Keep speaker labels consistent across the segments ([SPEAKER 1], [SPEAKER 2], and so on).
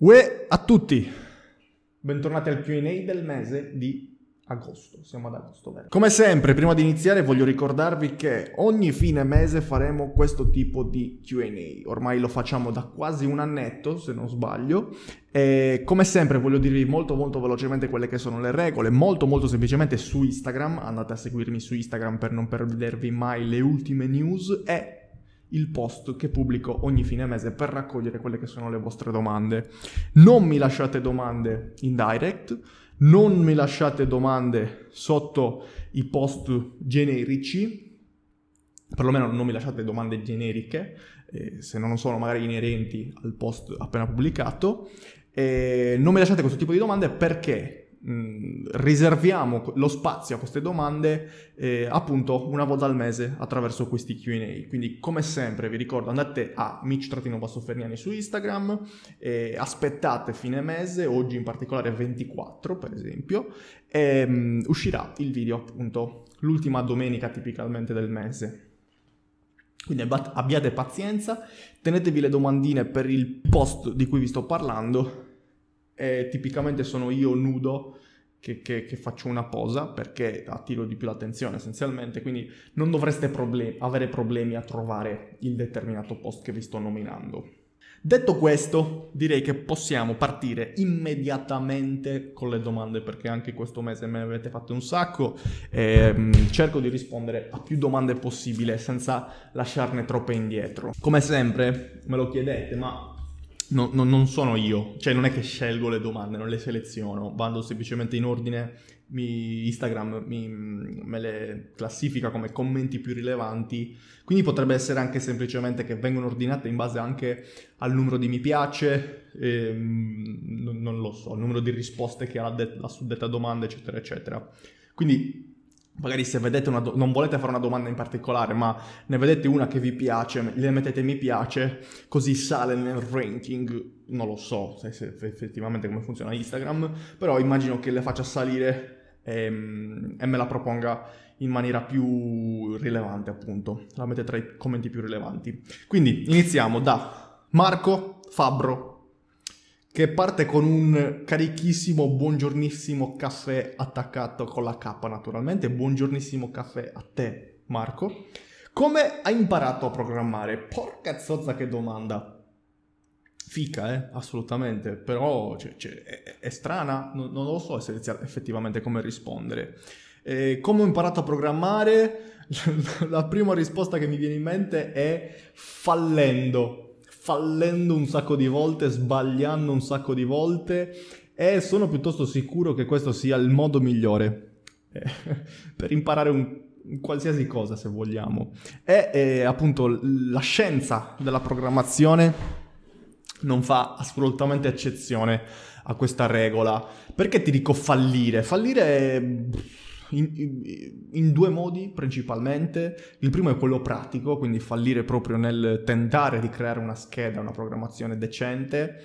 [SPEAKER 1] Ue a tutti! Bentornati al QA del mese di agosto. Siamo ad agosto, vero? Come sempre, prima di iniziare voglio ricordarvi che ogni fine mese faremo questo tipo di QA. Ormai lo facciamo da quasi un annetto, se non sbaglio. E come sempre voglio dirvi molto molto velocemente quelle che sono le regole, molto molto semplicemente su Instagram, andate a seguirmi su Instagram per non perdervi mai le ultime news e il post che pubblico ogni fine mese per raccogliere quelle che sono le vostre domande. Non mi lasciate domande in direct, non mi lasciate domande sotto i post generici, perlomeno non mi lasciate domande generiche, eh, se non sono magari inerenti al post appena pubblicato. Eh, non mi lasciate questo tipo di domande perché riserviamo lo spazio a queste domande eh, appunto una volta al mese attraverso questi Q&A. Quindi come sempre vi ricordo andate a Mitch-Ferniani su Instagram, eh, aspettate fine mese, oggi in particolare 24 per esempio, e mh, uscirà il video appunto l'ultima domenica tipicamente del mese. Quindi abbiate pazienza, tenetevi le domandine per il post di cui vi sto parlando e tipicamente sono io nudo che, che, che, faccio una posa perché attiro di più l'attenzione essenzialmente, quindi non dovreste problem- avere problemi a trovare il determinato post che vi sto nominando. Detto questo, direi che possiamo partire immediatamente con le domande perché anche questo mese me ne avete fatte un sacco e um, cerco di rispondere a più domande possibile senza lasciarne troppe indietro. Come sempre me lo chiedete, ma no, no, non sono io, cioè non è che scelgo le domande, non le seleziono, vado semplicemente in ordine, mi, Instagram mi, me le classifica come commenti più rilevanti, quindi potrebbe essere anche semplicemente che vengono ordinate in base anche al numero di mi piace, ehm, non, non, lo so, al numero di risposte che ha la suddetta domanda, eccetera, eccetera. Quindi magari se vedete una do- non volete fare una domanda in particolare, ma ne vedete una che vi piace, le mettete mi piace, così sale nel ranking. Non lo so se, se effettivamente come funziona Instagram, però immagino che le faccia salire e, ehm, e me la proponga in maniera più rilevante, appunto. La mette tra i commenti più rilevanti. Quindi iniziamo da Marco Fabbro che parte con un carichissimo buongiornissimo caffè attaccato con la K naturalmente. Buongiornissimo caffè a te, Marco. Come hai imparato a programmare? Porca zozza che domanda. Fica, eh? Assolutamente. Però cioè, cioè, è, è, strana, non, non, lo so effettivamente come rispondere. Eh, come ho imparato a programmare? la prima risposta che mi viene in mente è fallendo fallendo un sacco di volte, sbagliando un sacco di volte e sono piuttosto sicuro che questo sia il modo migliore eh, per imparare un, qualsiasi cosa se vogliamo. E eh, appunto la scienza della programmazione non fa assolutamente eccezione a questa regola. Perché ti dico fallire? Fallire in, in, due modi principalmente. Il primo è quello pratico, quindi fallire proprio nel tentare di creare una scheda, una programmazione decente.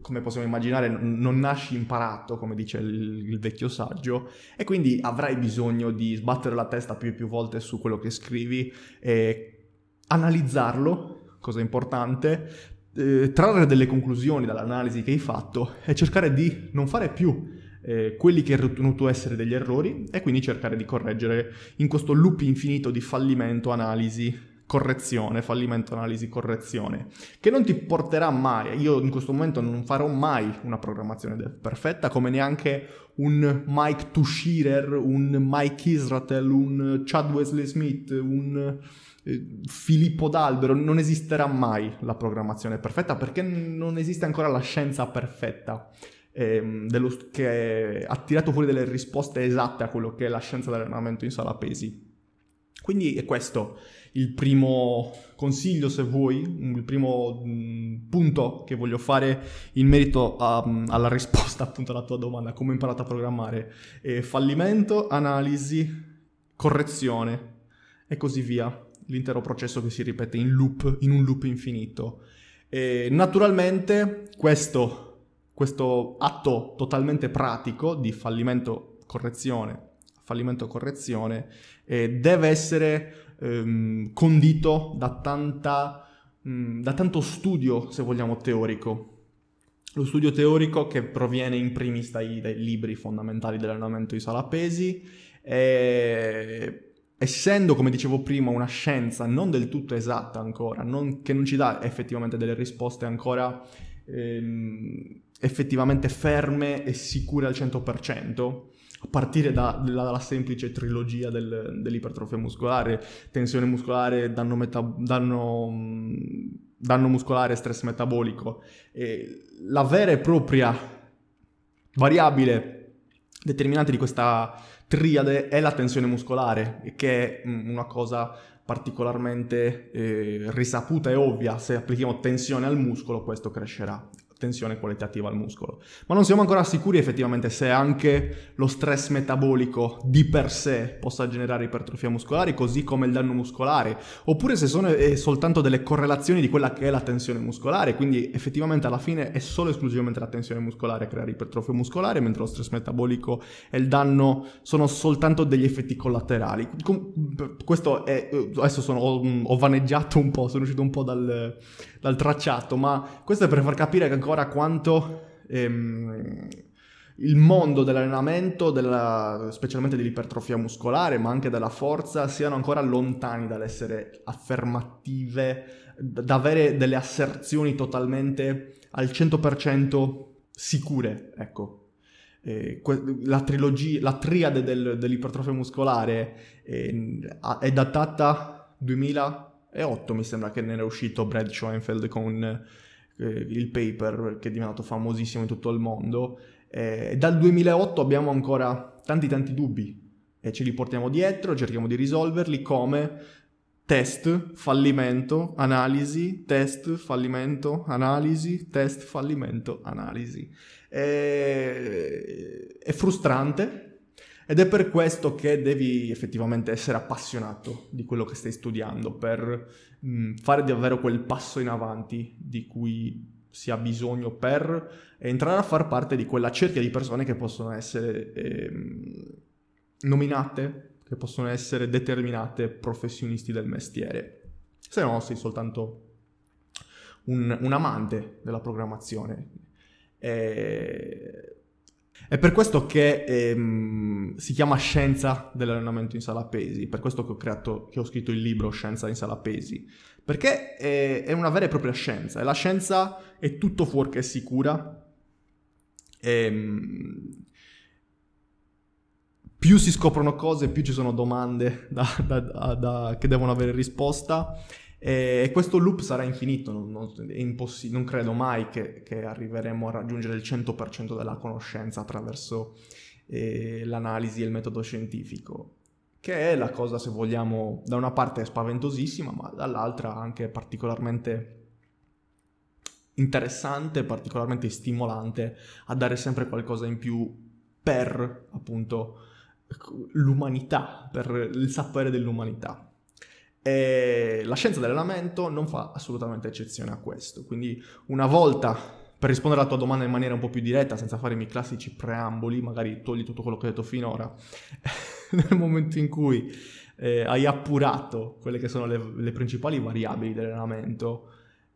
[SPEAKER 1] Come possiamo immaginare, non nasci imparato, come dice il, il vecchio saggio, e quindi avrai bisogno di sbattere la testa più e più volte su quello che scrivi e analizzarlo, cosa importante, eh, trarre delle conclusioni dall'analisi che hai fatto e cercare di non fare più eh, quelli che ritenuto essere degli errori e quindi cercare di correggere in questo loop infinito di fallimento, analisi, correzione, fallimento, analisi, correzione, che non ti porterà mai, io in questo momento non farò mai una programmazione perfetta, come neanche un Mike Tushirer, un Mike Israel, un Chad Wesley Smith, un eh, Filippo D'Albero, non esisterà mai la programmazione perfetta perché non esiste ancora la scienza perfetta ehm, dello, che ha tirato fuori delle risposte esatte a quello che è la scienza dell'allenamento in sala pesi. Quindi è questo il primo consiglio, se vuoi, il primo punto che voglio fare in merito a, alla risposta appunto alla tua domanda, come ho imparato a programmare. E fallimento, analisi, correzione e così via. L'intero processo che si ripete in loop, in un loop infinito. E naturalmente questo questo atto totalmente pratico di fallimento correzione, fallimento correzione, eh, deve essere ehm, condito da, tanta, mh, da tanto studio, se vogliamo, teorico. lo studio teorico che proviene in primis dai, dai libri fondamentali dell'allenamento di sala pesi, e, essendo, come dicevo prima, una scienza non del tutto esatta ancora, non, che non ci dà effettivamente delle risposte ancora ehm, effettivamente ferme e sicure al 100%, a partire da, dalla semplice trilogia del, dell'ipertrofia muscolare, tensione muscolare, danno, meta, danno, danno muscolare, stress metabolico. E la vera e propria variabile determinante di questa triade è la tensione muscolare, che è una cosa particolarmente eh, risaputa e ovvia. Se applichiamo tensione al muscolo, questo crescerà tensione qualitativa al muscolo. Ma non siamo ancora sicuri effettivamente se anche lo stress metabolico di per sé possa generare ipertrofia muscolare, così come il danno muscolare, oppure se sono eh, soltanto delle correlazioni di quella che è la tensione muscolare, quindi effettivamente alla fine è solo esclusivamente la tensione muscolare a creare ipertrofia muscolare, mentre lo stress metabolico e il danno sono soltanto degli effetti collaterali. Questo è, eh, adesso sono, ho, ho vaneggiato un po', sono uscito un po' dal, dal tracciato, ma questo è per far capire che ancora quanto ehm, il mondo dell'allenamento, della, specialmente dell'ipertrofia muscolare, ma anche della forza, siano ancora lontani dall'essere affermative, da avere delle asserzioni totalmente al 100% sicure, ecco. Eh, la trilogia, la triade del, dell'ipertrofia muscolare eh, è datata 2008, mi sembra che ne era uscito Brad Schoenfeld con eh, il paper che è diventato famosissimo in tutto il mondo. Eh, dal 2008 abbiamo ancora tanti tanti dubbi e ce li portiamo dietro, cerchiamo di risolverli come test, fallimento, analisi, test, fallimento, analisi, test, fallimento, analisi. E... È frustrante ed è per questo che devi effettivamente essere appassionato di quello che stai studiando per mm, fare davvero quel passo in avanti di cui si ha bisogno per entrare a far parte di quella cerchia di persone che possono essere eh, nominate, che possono essere determinate professionisti del mestiere. Se no sei soltanto un, un amante della programmazione. E è per questo che ehm, si chiama Scienza dell'allenamento in sala pesi, per questo che ho, creato, che ho scritto il libro Scienza in sala pesi, perché è, è, una vera e propria scienza, e la scienza è tutto fuorché sicura, ehm, più si scoprono cose, più ci sono domande da, da, da, che devono avere risposta, e questo loop sarà infinito, non, non, impossi- non credo mai che, che, arriveremo a raggiungere il 100% della conoscenza attraverso eh, l'analisi e il metodo scientifico, che è la cosa, se vogliamo, da una parte spaventosissima, ma dall'altra anche particolarmente interessante, particolarmente stimolante a dare sempre qualcosa in più per appunto l'umanità, per il sapere dell'umanità. E la scienza dell'allenamento non fa assolutamente eccezione a questo. Quindi una volta, per rispondere alla tua domanda in maniera un po' più diretta, senza fare i miei classici preamboli, magari togli tutto quello che ho detto finora, nel momento in cui eh, hai appurato quelle che sono le, le principali variabili dell'allenamento,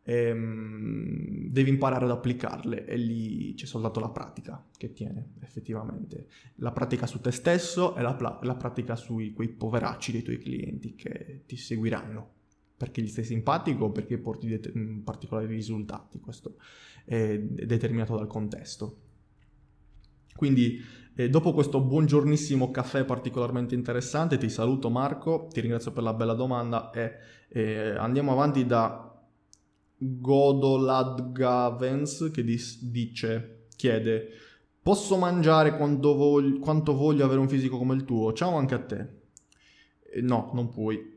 [SPEAKER 1] ehm, devi imparare ad applicarle e lì c'è soltanto la pratica che tiene effettivamente. La pratica su te stesso e la, la pratica su quei poveracci dei tuoi clienti che ti seguiranno perché gli stai simpatico o perché porti det- mm, particolari risultati. Questo è determinato dal contesto. Quindi, eh, dopo questo buongiornissimo caffè particolarmente interessante, ti saluto Marco, ti ringrazio per la bella domanda e eh, andiamo avanti da Godolad Gavens che dis- dice, chiede, posso mangiare voglio, quanto voglio avere un fisico come il tuo? Ciao anche a te. Eh, no, non puoi.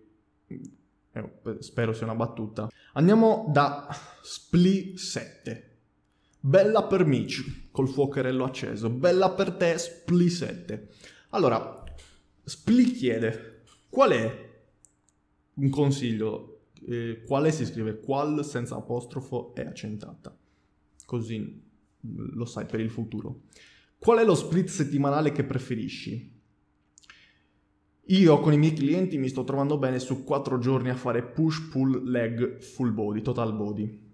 [SPEAKER 1] Eh, spero sia una battuta. Andiamo da Spli 7. Bella per Mitch, col fuocherello acceso. Bella per te, Spli 7. Allora, Spli chiede, qual è un consiglio eh, quale si scrive qual senza apostrofo e accentata. Così lo sai per il futuro. Qual è lo split settimanale che preferisci? Io con i miei clienti mi sto trovando bene su 4 giorni a fare push, pull, leg, full body, total body.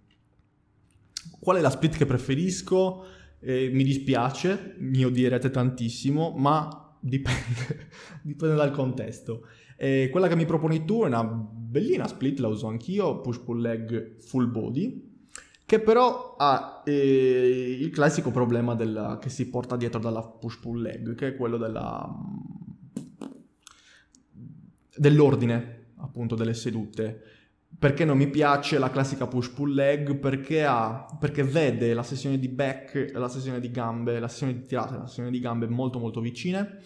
[SPEAKER 1] qual è la split che preferisco? Eh, mi dispiace, mi odierete tantissimo, ma dipende, dipende dal contesto. Eh, quella che mi proponi tu è una bellina split, la uso anch'io, push pull leg full body, che però ha eh, il classico problema della, che si porta dietro dalla push pull leg, che è quello della, dell'ordine appunto delle sedute. Perché non mi piace la classica push pull leg? Perché, ha, perché vede la sessione di back, la sessione di gambe, la sessione di tirata e la sessione di gambe molto molto vicine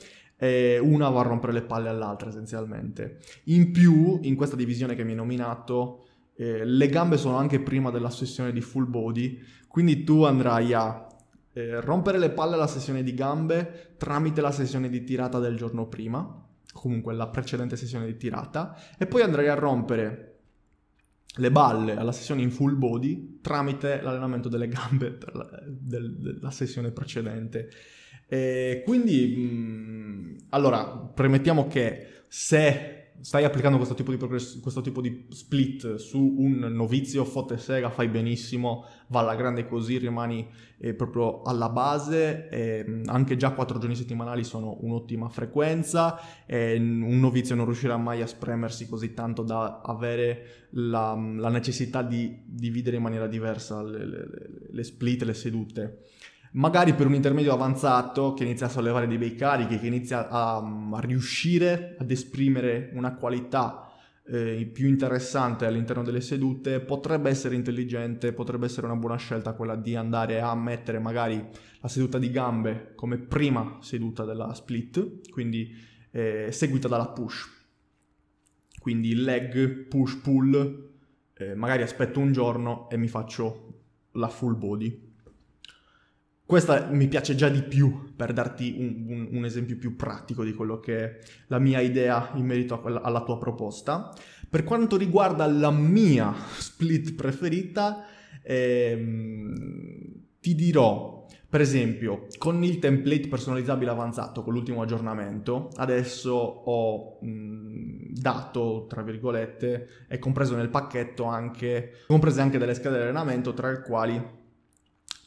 [SPEAKER 1] e una va a rompere le palle all'altra essenzialmente. In più, in questa divisione che mi hai nominato, eh, le gambe sono anche prima della sessione di full body, quindi tu andrai a eh, rompere le palle alla sessione di gambe tramite la sessione di tirata del giorno prima, comunque la precedente sessione di tirata, e poi andrai a rompere le balle alla sessione in full body tramite l'allenamento delle gambe della sessione precedente. E quindi, mh, mm, allora, premettiamo che se stai applicando questo tipo, di progress- questo tipo di split su un novizio, fotte sega, fai benissimo, va alla grande così, rimani eh, proprio alla base, eh, anche già quattro giorni settimanali sono un'ottima frequenza, eh, un novizio non riuscirà mai a spremersi così tanto da avere la, la necessità di dividere in maniera diversa le, le, le split, le sedute magari per un intermedio avanzato che inizia a sollevare dei bei carichi, che inizia a, a riuscire ad esprimere una qualità eh, più interessante all'interno delle sedute, potrebbe essere intelligente, potrebbe essere una buona scelta quella di andare a mettere magari la seduta di gambe come prima seduta della split, quindi eh, seguita dalla push. Quindi leg, push, pull, eh, magari aspetto un giorno e mi faccio la full body questa mi piace già di più per darti un, un, un, esempio più pratico di quello che è la mia idea in merito quella, alla tua proposta. Per quanto riguarda la mia split preferita, ehm, ti dirò, per esempio, con il template personalizzabile avanzato, con l'ultimo aggiornamento, adesso ho mh, dato, tra virgolette, e compreso nel pacchetto anche, comprese anche delle schede di allenamento, tra le quali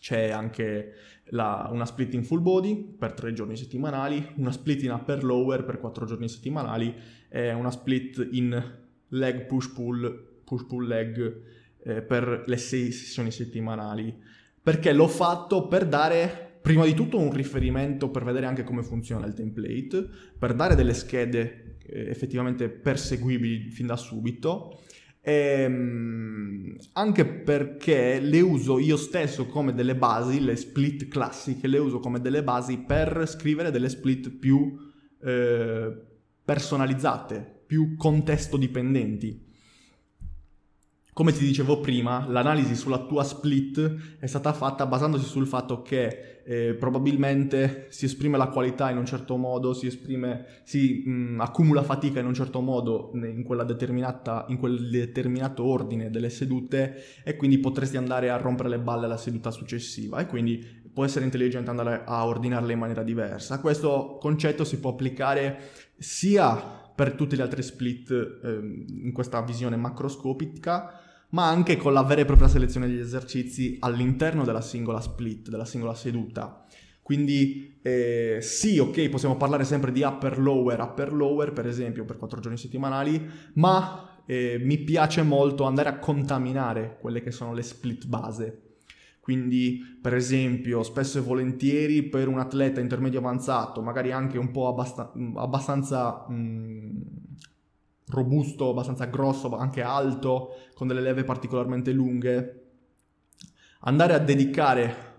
[SPEAKER 1] c'è anche la, una split in full body per tre giorni settimanali, una split in upper lower per quattro giorni settimanali e una split in leg push pull, push pull leg eh, per le sei sessioni settimanali. Perché l'ho fatto per dare prima di tutto un riferimento per vedere anche come funziona il template, per dare delle schede eh, effettivamente perseguibili fin da subito Ehm, anche perché le uso io stesso come delle basi, le split classiche, le uso come delle basi per scrivere delle split più eh, personalizzate, più contesto dipendenti. Come ti dicevo prima, l'analisi sulla tua split è stata fatta basandosi sul fatto che eh, probabilmente si esprime la qualità in un certo modo, si, esprime, si mh, accumula fatica in un certo modo in, in quel determinato ordine delle sedute e quindi potresti andare a rompere le balle alla seduta successiva e quindi può essere intelligente andare a ordinarle in maniera diversa. Questo concetto si può applicare sia per tutte le altre split eh, in questa visione macroscopica, ma anche con la vera e propria selezione degli esercizi all'interno della singola split, della singola seduta. Quindi eh, sì, ok, possiamo parlare sempre di upper lower, upper lower per esempio per quattro giorni settimanali, ma eh, mi piace molto andare a contaminare quelle che sono le split base. Quindi, per esempio, spesso e volentieri per un atleta intermedio avanzato, magari anche un po' abbast- abbastanza mh, mm, robusto, abbastanza grosso, anche alto, con delle leve particolarmente lunghe, andare a dedicare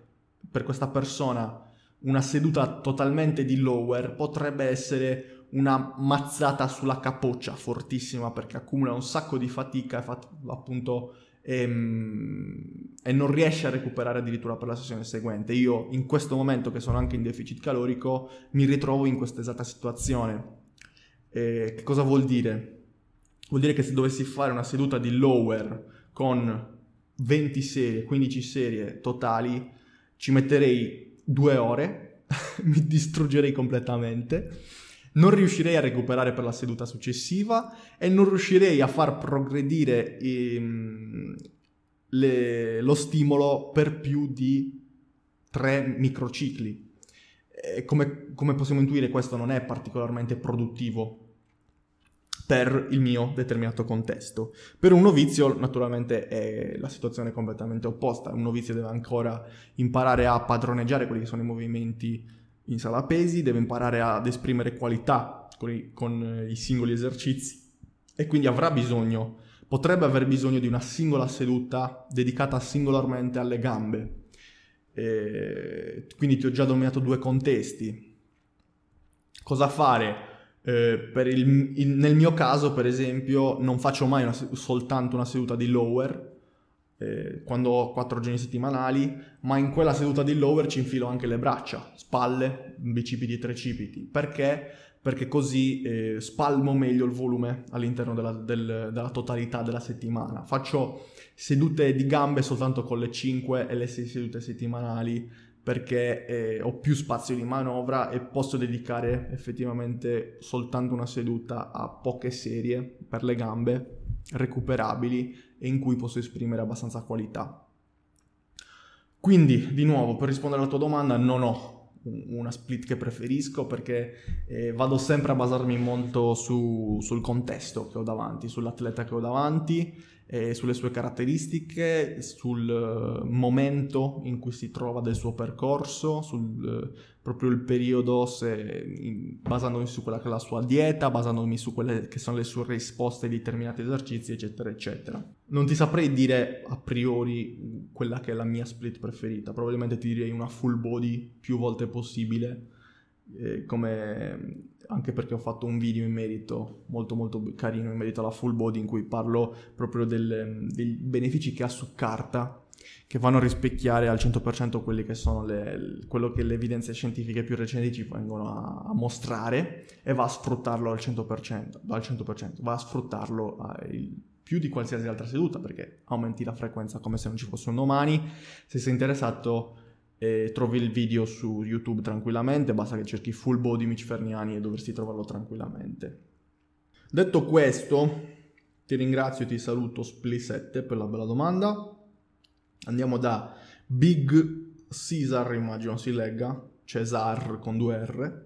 [SPEAKER 1] per questa persona una seduta totalmente di lower potrebbe essere una mazzata sulla capoccia fortissima perché accumula un sacco di fatica appunto ehm, e non riesce a recuperare addirittura per la sessione seguente. Io in questo momento che sono anche in deficit calorico mi ritrovo in questa esatta situazione. E che cosa vuol dire? Vuol dire che se dovessi fare una seduta di lower con 20 serie, 15 serie totali, ci metterei due ore, mi distruggerei completamente, non riuscirei a recuperare per la seduta successiva e non riuscirei a far progredire ehm, le, lo stimolo per più di tre microcicli. Come, come possiamo intuire questo non è particolarmente produttivo per il mio determinato contesto. Per un novizio naturalmente è la situazione completamente opposta, un novizio deve ancora imparare a padroneggiare quelli che sono i movimenti in sala pesi, deve imparare ad esprimere qualità con i, con i singoli esercizi e quindi avrà bisogno, potrebbe aver bisogno di una singola seduta dedicata singolarmente alle gambe. E quindi ti ho già dominato due contesti. Cosa fare? Eh, il, il, nel mio caso, per esempio, non faccio mai una, soltanto una seduta di lower eh, quando ho quattro giorni settimanali, ma in quella seduta di lower ci infilo anche le braccia, spalle, bicipiti e trecipiti. Perché? Perché così eh, spalmo meglio il volume all'interno della, del, della totalità della settimana. Faccio sedute di gambe soltanto con le 5 e le 6 sedute settimanali perché eh, ho più spazio di manovra e posso dedicare effettivamente soltanto una seduta a poche serie per le gambe recuperabili e in cui posso esprimere abbastanza qualità. Quindi, di nuovo, per rispondere alla tua domanda, non ho una split che preferisco perché eh, vado sempre a basarmi molto su, sul contesto che ho davanti, sull'atleta che ho davanti eh, sulle sue caratteristiche, sul uh, momento in cui si trova del suo percorso, sul uh, proprio il periodo, se, in, basandomi su quella che è la sua dieta, basandomi su quelle che sono le sue risposte ai determinati esercizi, eccetera, eccetera. Non ti saprei dire a priori quella che è la mia split preferita, probabilmente ti direi una full body più volte possibile, eh, come anche perché ho fatto un video in merito molto molto carino in merito alla full body in cui parlo proprio del, dei benefici che ha su carta che vanno a rispecchiare al 100% quelli che sono le, quello che le evidenze scientifiche più recenti ci vengono a, a mostrare e va a sfruttarlo al 100%, al 100% va a sfruttarlo al, più di qualsiasi altra seduta perché aumenti la frequenza come se non ci fosse un domani. Se sei interessato e trovi il video su YouTube tranquillamente, basta che cerchi full body Mitch Ferniani e dovresti trovarlo tranquillamente. Detto questo, ti ringrazio e ti saluto Spli7 per la bella domanda. Andiamo da Big Caesar, immagino si legga, Cesar con due R,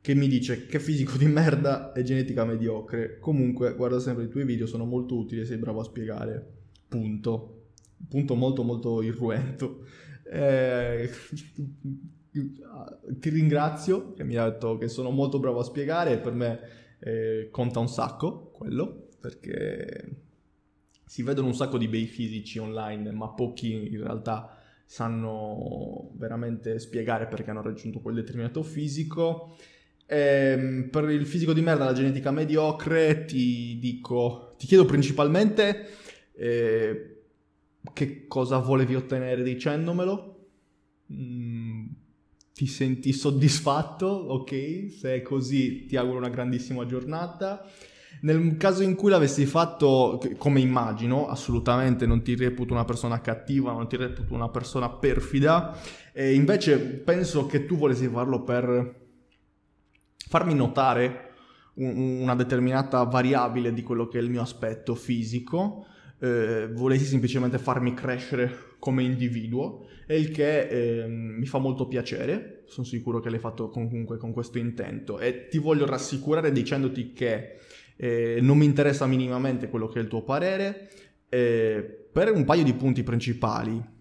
[SPEAKER 1] che mi dice che fisico di merda e genetica mediocre. Comunque, guarda sempre i tuoi video, sono molto utili e sei bravo a spiegare. Punto. Punto molto molto irruento. Eh, ti ringrazio che mi hai detto che sono molto bravo a spiegare per me eh, conta un sacco quello perché si vedono un sacco di bei fisici online ma pochi in realtà sanno veramente spiegare perché hanno raggiunto quel determinato fisico. Eh, per il fisico di merda la genetica mediocre ti dico ti chiedo principalmente eh, che cosa volevi ottenere dicendomelo? Mm, ti senti soddisfatto? Ok, se è così ti auguro una grandissima giornata. Nel caso in cui l'avessi fatto, come immagino, assolutamente non ti reputo una persona cattiva, non ti reputo una persona perfida, e invece penso che tu volessi farlo per farmi notare una determinata variabile di quello che è il mio aspetto fisico, eh, volessi semplicemente farmi crescere come individuo e il che eh, mi fa molto piacere, sono sicuro che l'hai fatto comunque con questo intento e ti voglio rassicurare dicendoti che eh, non mi interessa minimamente quello che è il tuo parere eh, per un paio di punti principali.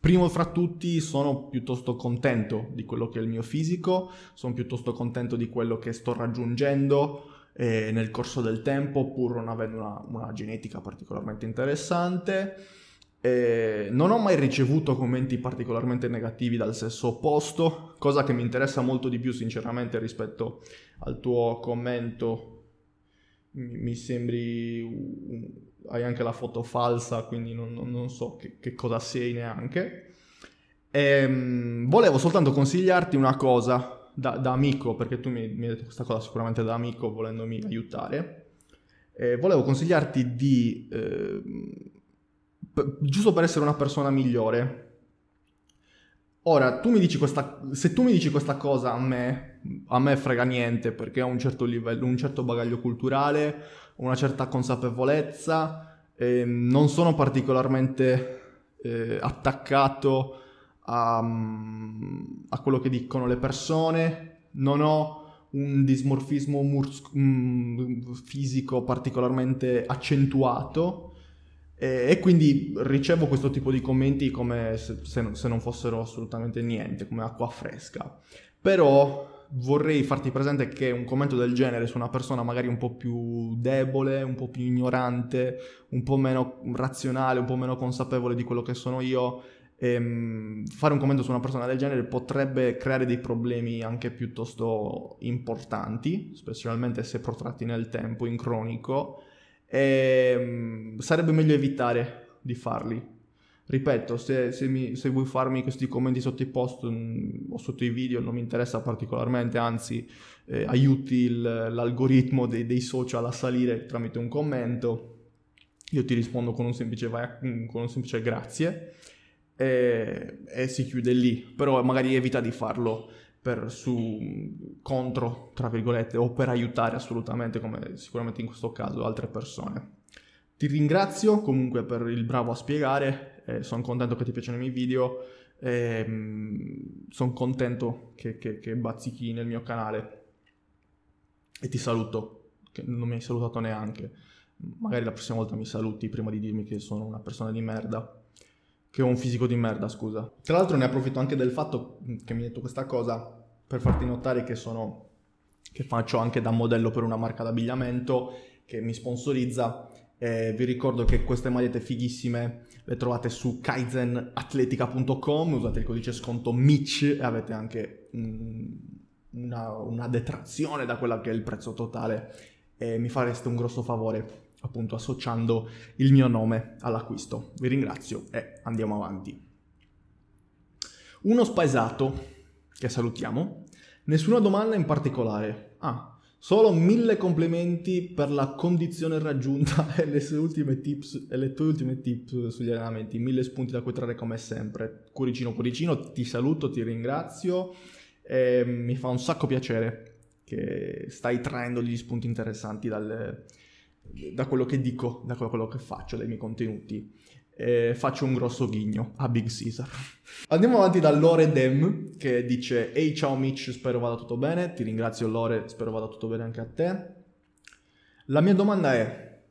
[SPEAKER 1] Primo fra tutti sono piuttosto contento di quello che è il mio fisico, sono piuttosto contento di quello che sto raggiungendo, eh, nel corso del tempo, pur non avendo una, una genetica particolarmente interessante. Eh, non ho mai ricevuto commenti particolarmente negativi dal sesso opposto, cosa che mi interessa molto di più sinceramente rispetto al tuo commento. Mi, sembri... hai anche la foto falsa, quindi non, non, non so che, che, cosa sei neanche. Ehm, volevo soltanto consigliarti una cosa da, da amico, perché tu mi, mi, hai detto questa cosa sicuramente da amico volendomi aiutare, eh, volevo consigliarti di, eh, p- giusto per essere una persona migliore, Ora, tu mi dici questa, se tu mi dici questa cosa a me, a me frega niente perché ho un certo livello, un certo bagaglio culturale, una certa consapevolezza, eh, non sono particolarmente eh, attaccato a, a, quello che dicono le persone, non ho un dismorfismo murs- mm, fisico particolarmente accentuato e, e, quindi ricevo questo tipo di commenti come se, se, se non fossero assolutamente niente, come acqua fresca. Però vorrei farti presente che un commento del genere su una persona magari un po' più debole, un po' più ignorante, un po' meno razionale, un po' meno consapevole di quello che sono io, ehm, fare un commento su una persona del genere potrebbe creare dei problemi anche piuttosto importanti, specialmente se protratti nel tempo, in cronico, e ehm, sarebbe meglio evitare di farli. Ripeto, se, se, mi, se, vuoi farmi questi commenti sotto i post mm, o sotto i video non mi interessa particolarmente, anzi eh, aiuti il, l'algoritmo dei, dei, social a salire tramite un commento, io ti rispondo con un semplice, mm, con un semplice grazie e, e, si chiude lì, però magari evita di farlo per su contro, tra virgolette, o per aiutare assolutamente, come sicuramente in questo caso, altre persone. Ti ringrazio comunque per il bravo a spiegare eh, sono contento che ti piacciono i miei video, eh, sono contento che, che, che bazzichi nel mio canale e ti saluto, che non mi hai salutato neanche. Magari la prossima volta mi saluti prima di dirmi che sono una persona di merda. Che ho un fisico di merda, scusa. Tra l'altro ne approfitto anche del fatto che mi hai detto questa cosa per farti notare che sono che faccio anche da modello per una marca d'abbigliamento che mi sponsorizza. Eh, vi ricordo che queste magliette fighissime le trovate su kaizenatletica.com, usate il codice sconto MIC e avete anche mm, una, una, detrazione da quella che è il prezzo totale. E mi fareste un grosso favore appunto associando il mio nome all'acquisto. Vi ringrazio e andiamo avanti. Uno spaesato, che salutiamo, nessuna domanda in particolare. Ah, Solo mille complimenti per la condizione raggiunta e le, ultime tips, e le tue ultime tips sugli allenamenti. Mille spunti da cui trarre come sempre. Cuoricino, cuoricino, ti saluto, ti ringrazio. E mi fa un sacco piacere che stai traendo degli spunti interessanti dal, da quello che dico, da quello che faccio, dai miei contenuti e faccio un grosso ghigno a Big Caesar. Andiamo avanti da Lore Dem che dice Ehi ciao Mitch, spero vada tutto bene. Ti ringrazio Lore, spero vada tutto bene anche a te. La mia domanda è,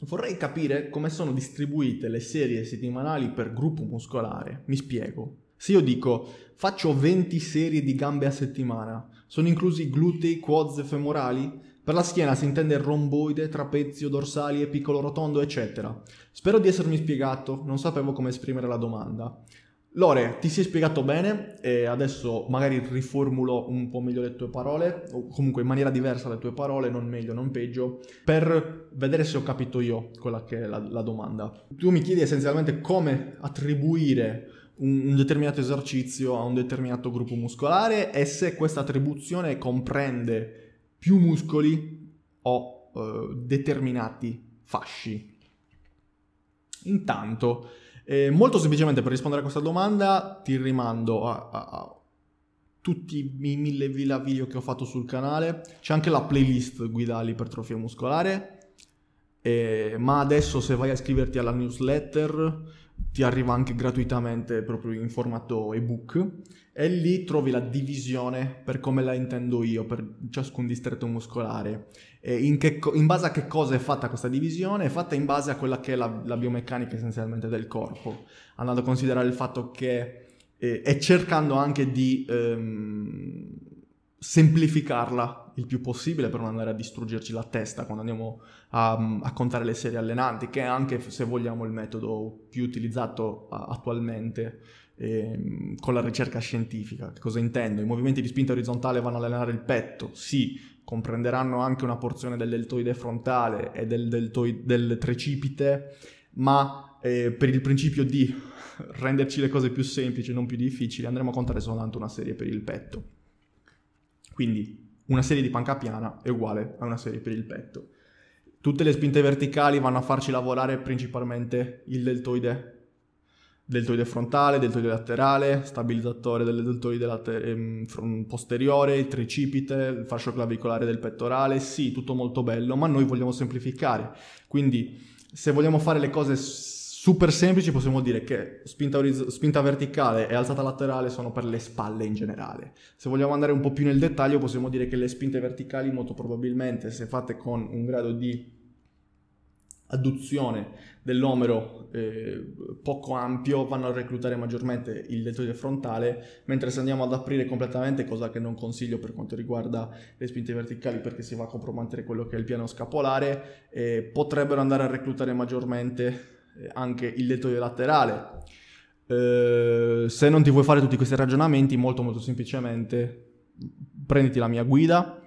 [SPEAKER 1] vorrei capire come sono distribuite le serie settimanali per gruppo muscolare. Mi spiego. Se io dico faccio 20 serie di gambe a settimana, sono inclusi glutei, quads e femorali? Per la schiena si intende romboide, trapezio, dorsali piccolo rotondo, eccetera. Spero di essermi spiegato, non sapevo come esprimere la domanda. Lore, ti sei spiegato bene e adesso magari riformulo un po' meglio le tue parole, o comunque in maniera diversa le tue parole, non meglio, non peggio, per vedere se ho capito io quella che è la, la domanda. Tu mi chiedi essenzialmente come attribuire un, un determinato esercizio a un determinato gruppo muscolare e se questa attribuzione comprende più muscoli o uh, determinati fasci. Intanto, eh, molto semplicemente per rispondere a questa domanda ti rimando a, a, a tutti i mille video che ho fatto sul canale, c'è anche la playlist guida all'ipertrofia muscolare, eh, ma adesso se vai a iscriverti alla newsletter ti arriva anche gratuitamente proprio in formato ebook e lì trovi la divisione per come la intendo io per ciascun distretto muscolare. In, che, in, base a che cosa è fatta questa divisione? È fatta in base a quella che è la, la biomeccanica essenzialmente del corpo, andando a considerare il fatto che eh, e cercando anche di ehm, semplificarla il più possibile per non andare a distruggerci la testa quando andiamo a, a, contare le serie allenanti, che è anche se vogliamo il metodo più utilizzato attualmente eh, con la ricerca scientifica. Che cosa intendo? I movimenti di spinta orizzontale vanno ad allenare il petto, sì, comprenderanno anche una porzione del deltoide frontale e del, deltoide, del trecipite, ma eh, per il principio di renderci le cose più semplici, non più difficili, andremo a contare soltanto una serie per il petto. Quindi una serie di panca piana è uguale a una serie per il petto. Tutte le spinte verticali vanno a farci lavorare principalmente il deltoide, deltoide frontale, deltoide laterale, stabilizzatore del deltoide later- ehm, posteriore, il tricipite, il fascio clavicolare del pettorale, sì, tutto molto bello, ma noi vogliamo semplificare. Quindi se vogliamo fare le cose super semplici possiamo dire che spinta, oriz- spinta, verticale e alzata laterale sono per le spalle in generale. Se vogliamo andare un po' più nel dettaglio possiamo dire che le spinte verticali molto probabilmente se fatte con un grado di adduzione dell'omero eh, poco ampio vanno a reclutare maggiormente il deltoide frontale, mentre se andiamo ad aprire completamente, cosa che non consiglio per quanto riguarda le spinte verticali perché si va a compromettere quello che è il piano scapolare, eh, potrebbero andare a reclutare maggiormente eh, anche il deltoide laterale. Eh, se non ti vuoi fare tutti questi ragionamenti, molto molto semplicemente prenditi la mia guida,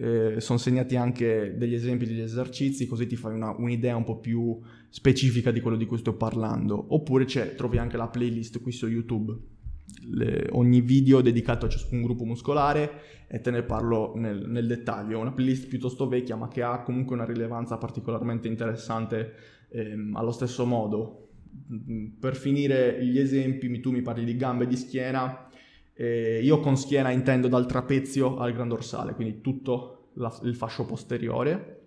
[SPEAKER 1] eh, sono segnati anche degli esempi degli esercizi, così ti fai una, un'idea un po' più specifica di quello di cui sto parlando. Oppure trovi anche la playlist qui su YouTube. Le, ogni video dedicato a ciascun gruppo muscolare e te ne parlo nel, nel dettaglio. Una playlist piuttosto vecchia, ma che ha comunque una rilevanza particolarmente interessante ehm, allo stesso modo. Per finire gli esempi, tu mi parli di gambe e di schiena eh, io con schiena intendo dal trapezio al gran dorsale, quindi tutto la, il fascio posteriore,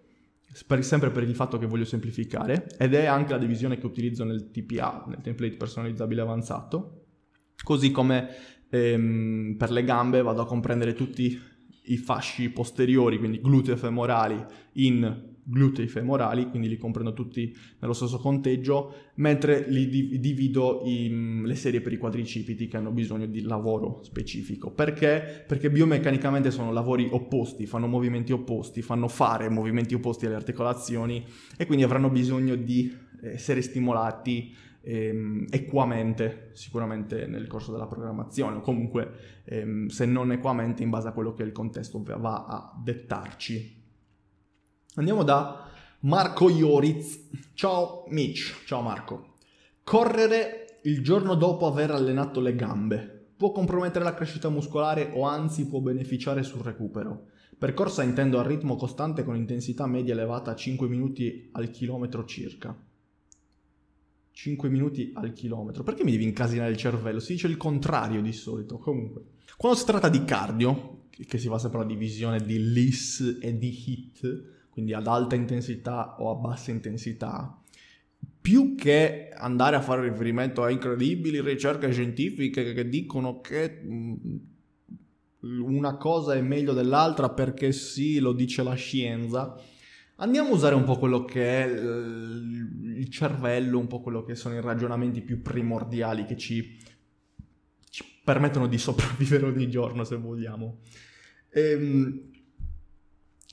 [SPEAKER 1] per, sempre per il fatto che voglio semplificare, ed è anche la divisione che utilizzo nel TPA, nel template personalizzabile avanzato, così come ehm, per le gambe vado a comprendere tutti i fasci posteriori, quindi glutei femorali, in glutei femorali, quindi li comprendo tutti nello stesso conteggio, mentre li divido in le serie per i quadricipiti che hanno bisogno di lavoro specifico. Perché? Perché biomeccanicamente sono lavori opposti, fanno movimenti opposti, fanno fare movimenti opposti alle articolazioni e quindi avranno bisogno di essere stimolati ehm, equamente sicuramente nel corso della programmazione o comunque ehm, se non equamente in base a quello che il contesto va a dettarci. Andiamo da Marco Ioriz. Ciao Mitch, ciao Marco. Correre il giorno dopo aver allenato le gambe può compromettere la crescita muscolare o anzi può beneficiare sul recupero. Per corsa intendo a ritmo costante con intensità media elevata a 5 minuti al chilometro circa. 5 minuti al chilometro. Perché mi devi incasinare il cervello? Si dice il contrario di solito. Comunque, quando si tratta di cardio, che si va sempre alla divisione di LIS e di HIT, quindi ad alta intensità o a bassa intensità, più che andare a fare riferimento a incredibili ricerche scientifiche che dicono che mm, una cosa è meglio dell'altra perché sì, lo dice la scienza, andiamo a usare un po' quello che è il cervello, un po' quello che sono i ragionamenti più primordiali che ci, ci permettono di sopravvivere ogni giorno, se vogliamo. Ehm,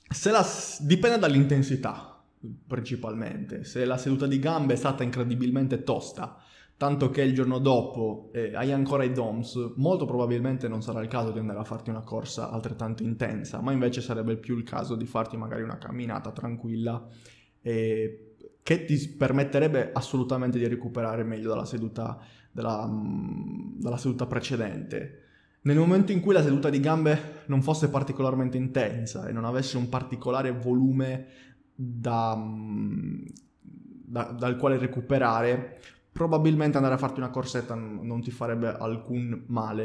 [SPEAKER 1] se la, dipende dall'intensità, principalmente. Se la seduta di gambe è stata incredibilmente tosta, tanto che il giorno dopo eh, hai ancora i DOMS, molto probabilmente non sarà il caso di andare a farti una corsa altrettanto intensa, ma invece sarebbe più il caso di farti magari una camminata tranquilla eh, che ti permetterebbe assolutamente di recuperare meglio dalla seduta, dalla, mm, dalla seduta precedente. Nel momento in cui la seduta di gambe non fosse particolarmente intensa e non avesse un particolare volume da, mm, da, dal quale recuperare, probabilmente andare a farti una corsetta non ti farebbe alcun male.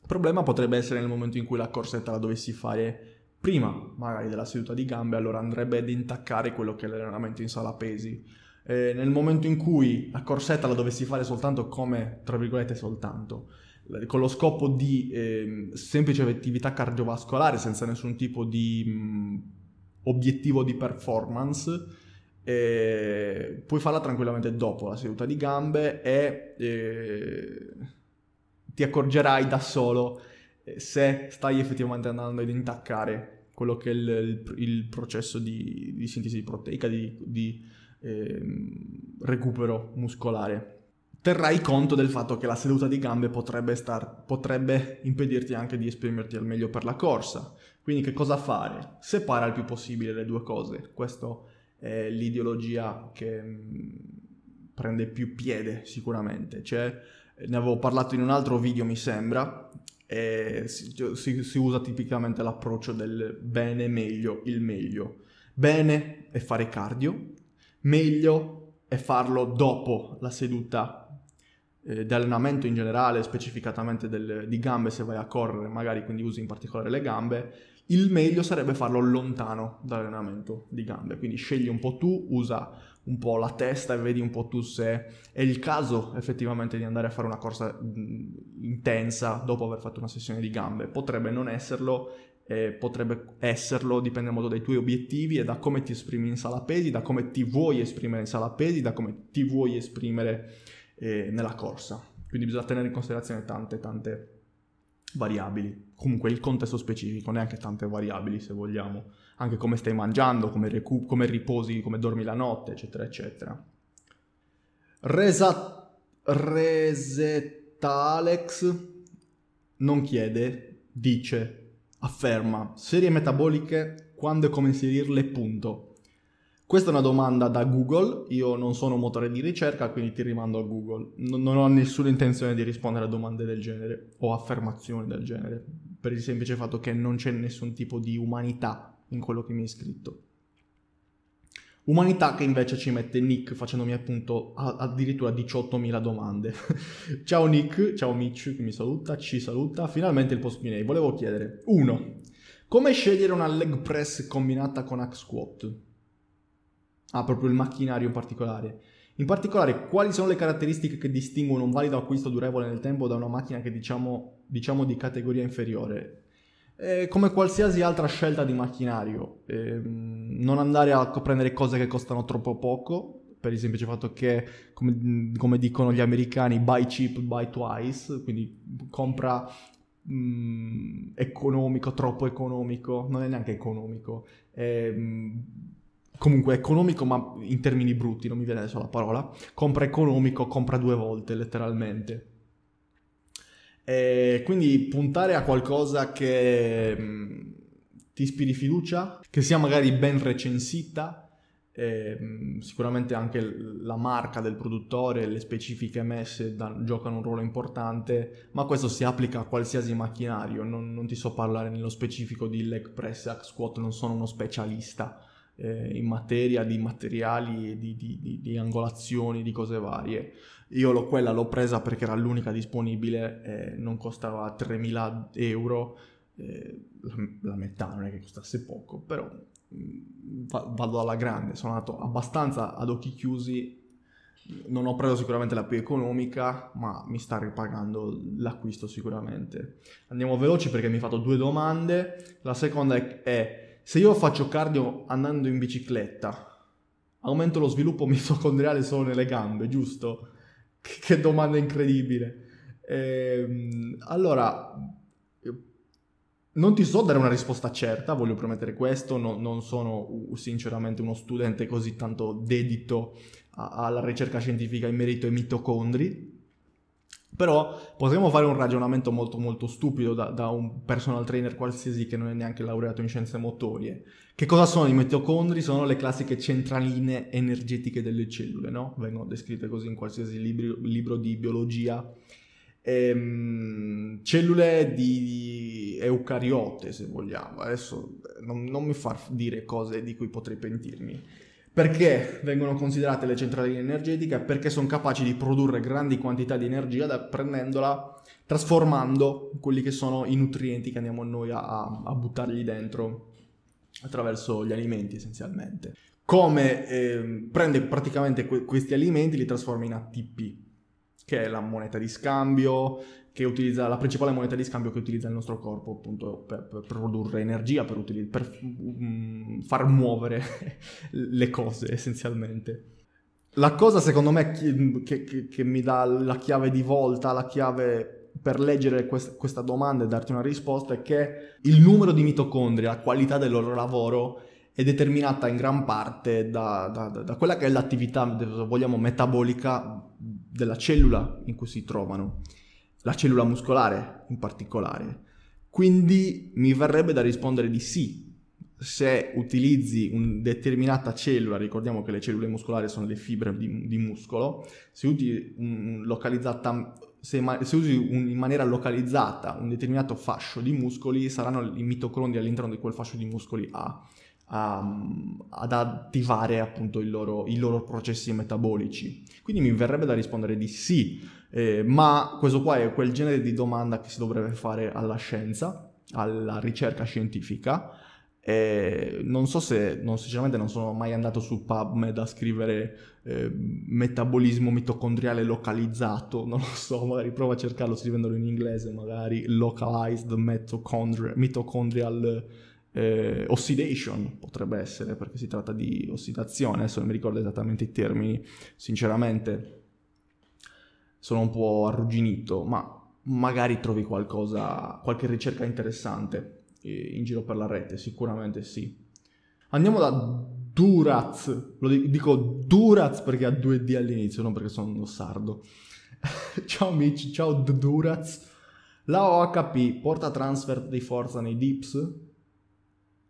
[SPEAKER 1] Il problema potrebbe essere nel momento in cui la corsetta la dovessi fare prima magari della seduta di gambe, allora andrebbe ad intaccare quello che è l'allenamento in sala pesi. E nel momento in cui la corsetta la dovessi fare soltanto come, tra virgolette, soltanto, con lo scopo di eh, semplice attività cardiovascolare senza nessun tipo di mh, obiettivo di performance, eh, puoi farla tranquillamente dopo la seduta di gambe e eh, ti accorgerai da solo eh, se stai effettivamente andando ad intaccare quello che è il, il, il processo di, di, sintesi proteica, di, di ehm, recupero muscolare terrai conto del fatto che la seduta di gambe potrebbe, star, potrebbe impedirti anche di esprimerti al meglio per la corsa. Quindi che cosa fare? Separa il più possibile le due cose. Questa è l'ideologia che mm, prende più piede sicuramente. Cioè, ne avevo parlato in un altro video mi sembra, e si, si, si usa tipicamente l'approccio del bene, meglio, il meglio. Bene è fare cardio, meglio è farlo dopo la seduta eh, di allenamento in generale, specificatamente del, di gambe se vai a correre, magari quindi usi in particolare le gambe, il meglio sarebbe farlo lontano dall'allenamento di gambe. Quindi scegli un po' tu, usa un po' la testa e vedi un po' tu se è il caso effettivamente di andare a fare una corsa intensa dopo aver fatto una sessione di gambe. Potrebbe non esserlo, eh, potrebbe esserlo, dipende molto dai tuoi obiettivi e da come ti esprimi in sala pesi, da come ti vuoi esprimere in sala pesi, da come ti vuoi esprimere eh, nella corsa. Quindi bisogna tenere in considerazione tante, tante variabili. Comunque il contesto specifico, neanche tante variabili se vogliamo. Anche come stai mangiando, come, recu- come riposi, come dormi la notte, eccetera, eccetera. Resa- Resetalex non chiede, dice, afferma, serie metaboliche, quando e come inserirle, punto. Questa è una domanda da Google, io non sono un motore di ricerca, quindi ti rimando a Google. Non, non, ho nessuna intenzione di rispondere a domande del genere o affermazioni del genere, per il semplice fatto che non c'è nessun tipo di umanità in quello che mi hai scritto. Umanità che invece ci mette Nick facendomi appunto addirittura 18.000 domande. ciao Nick, ciao Mitch che mi saluta, ci saluta. Finalmente il post Q&A. Volevo chiedere 1. Come scegliere una leg press combinata con hack squat? Ah, proprio il macchinario in particolare. In particolare, quali sono le caratteristiche che distinguono un valido acquisto durevole nel tempo da una macchina che diciamo, diciamo di categoria inferiore? Eh, come qualsiasi altra scelta di macchinario, eh, non andare a prendere cose che costano troppo poco, per il semplice fatto che, come, come dicono gli americani, buy cheap, buy twice, quindi compra mh, mm, economico, troppo economico, non è neanche economico, è, mh, comunque economico ma in termini brutti, non mi viene adesso la parola, compra economico, compra due volte letteralmente. E quindi puntare a qualcosa che mm, ti ispiri fiducia, che sia magari ben recensita, e, mm, sicuramente anche la marca del produttore, le specifiche messe da, giocano un ruolo importante, ma questo si applica a qualsiasi macchinario, non, non ti so parlare nello specifico di leg press, hack squat, non sono uno specialista eh, in materia di materiali, di, di, di, angolazioni, di cose varie. Io l'ho, quella l'ho presa perché era l'unica disponibile, eh, non costava 3.000 euro, eh, la, la, metà non è che costasse poco, però mh, mm, vado alla grande, sono andato abbastanza ad occhi chiusi non ho preso sicuramente la più economica, ma mi sta ripagando l'acquisto sicuramente. Andiamo veloci perché mi hai fatto due domande. La seconda è, è se io faccio cardio andando in bicicletta, aumento lo sviluppo mitocondriale solo nelle gambe, giusto? Che, domanda incredibile. Ehm, allora, non ti so dare una risposta certa, voglio promettere questo, no, non sono sinceramente uno studente così tanto dedito alla ricerca scientifica in merito ai mitocondri, però potremmo fare un ragionamento molto molto stupido da, da, un personal trainer qualsiasi che non è neanche laureato in scienze motorie. Che cosa sono i mitocondri? Sono le classiche centraline energetiche delle cellule, no? Vengono descritte così in qualsiasi libro, libro di biologia. Ehm, cellule di eucariote, se vogliamo. Adesso non, non mi far dire cose di cui potrei pentirmi perché vengono considerate le centrali energetiche? Perché sono capaci di produrre grandi quantità di energia da, prendendola, trasformando quelli che sono i nutrienti che andiamo noi a, a buttargli dentro attraverso gli alimenti essenzialmente. Come eh, prende praticamente que- questi alimenti, li trasforma in ATP, che è la moneta di scambio, che utilizza la principale moneta di scambio che utilizza il nostro corpo appunto per, per produrre energia, per, utiliz- per um, far muovere le cose essenzialmente. La cosa secondo me che, che, che, mi dà la chiave di volta, la chiave per leggere quest- questa domanda e darti una risposta è che il numero di mitocondri, la qualità del loro lavoro è determinata in gran parte da, da, da quella che è l'attività, vogliamo, metabolica della cellula in cui si trovano la cellula muscolare in particolare. Quindi mi verrebbe da rispondere di sì. Se utilizzi una determinata cellula, ricordiamo che le cellule muscolari sono le fibre di, di muscolo, se se, se usi un, in maniera localizzata un determinato fascio di muscoli, saranno i mitocondri all'interno di quel fascio di muscoli a, a, ad attivare appunto loro, i loro, processi metabolici. Quindi mi verrebbe da rispondere di sì, eh, ma questo qua è quel genere di domanda che si dovrebbe fare alla scienza, alla ricerca scientifica. Eh, non so se, non, sinceramente non sono mai andato su PubMed a scrivere eh, metabolismo mitocondriale localizzato, non lo so, magari prova a cercarlo scrivendolo in inglese, magari localized mitochondrial eh, oxidation potrebbe essere, perché si tratta di ossidazione, adesso non mi ricordo esattamente i termini, sinceramente sono un po' arrugginito, ma magari trovi qualcosa, qualche ricerca interessante in giro per la rete, sicuramente sì. Andiamo da Duraz, lo dico Duraz perché ha due D all'inizio, non perché sono sardo. ciao amici, ciao Duraz. La OHP porta transfer di forza nei dips?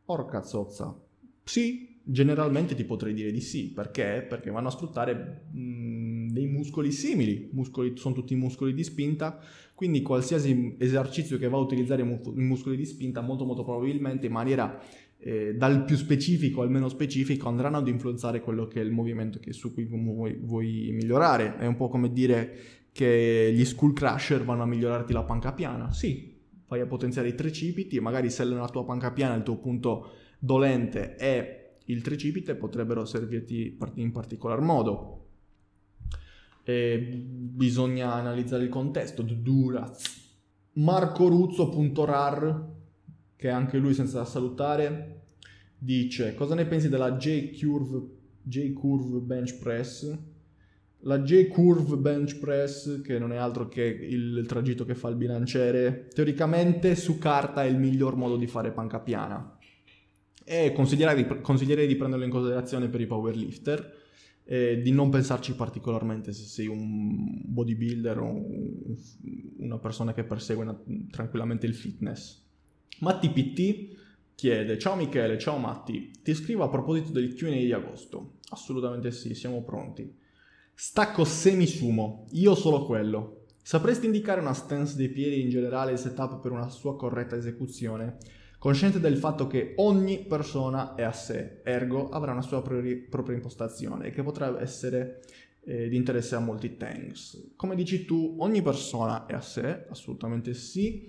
[SPEAKER 1] Porca zozza. Sì, generalmente ti potrei dire di sì. Perché? Perché vanno a sfruttare mh, dei muscoli simili. Muscoli, sono tutti muscoli di spinta. Quindi qualsiasi esercizio che va a utilizzare i muscoli di spinta, molto molto probabilmente in maniera eh, dal più specifico al meno specifico andranno ad influenzare quello che è il movimento che, su cui vuoi, vuoi migliorare. È un po' come dire che gli skull crusher vanno a migliorarti la panca piana. Sì, vai a potenziare i tricipiti e magari se nella tua panca piana il tuo punto dolente è il tricipite potrebbero servirti in particolar modo. E bisogna analizzare il contesto. Duraz. Marco Ruzzo.rar, che anche lui senza salutare, dice cosa ne pensi della J-Curve, J-Curve Bench Press? La J-Curve Bench Press, che non è altro che il, tragitto che fa il bilanciere, teoricamente su carta è il miglior modo di fare panca piana. E consiglierei, consiglierei di prenderlo in considerazione per i powerlifter, e di non pensarci particolarmente se sei un bodybuilder o una persona che persegue tranquillamente il fitness. Matti PT chiede: Ciao Michele, ciao Matti, ti scrivo a proposito del QA di agosto. Assolutamente sì, siamo pronti. Stacco semisumo, io solo quello. Sapresti indicare una stance dei piedi in generale e il setup per una sua corretta esecuzione? Consciente del fatto che ogni persona è a sé, ergo avrà una sua priori- propria impostazione che potrà essere eh, di interesse a molti tanks. Come dici tu, ogni persona è a sé, assolutamente sì,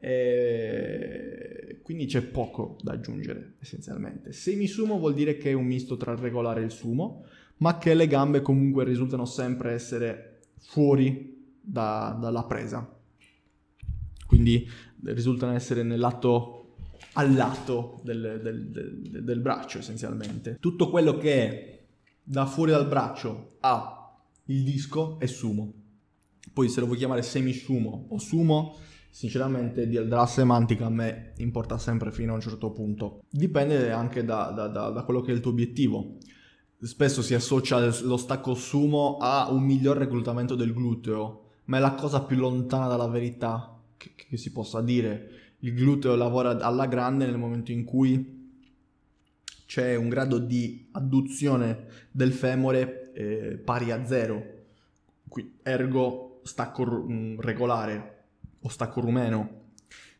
[SPEAKER 1] e quindi c'è poco da aggiungere essenzialmente. Semisumo vuol dire che è un misto tra il regolare e il sumo, ma che le gambe comunque risultano sempre essere fuori da, dalla presa. Quindi risultano essere nel lato al lato del, del, del, del, braccio essenzialmente. Tutto quello che è da fuori dal braccio a il disco è sumo. Poi se lo vuoi chiamare semi-sumo o sumo, sinceramente della semantica a me importa sempre fino a un certo punto. Dipende anche da, da, da, da quello che è il tuo obiettivo spesso si associa lo stacco sumo a un miglior reclutamento del gluteo, ma è la cosa più lontana dalla verità che, che si possa dire. Il gluteo lavora alla grande nel momento in cui c'è un grado di adduzione del femore eh, pari a zero, ergo stacco mm, regolare o stacco rumeno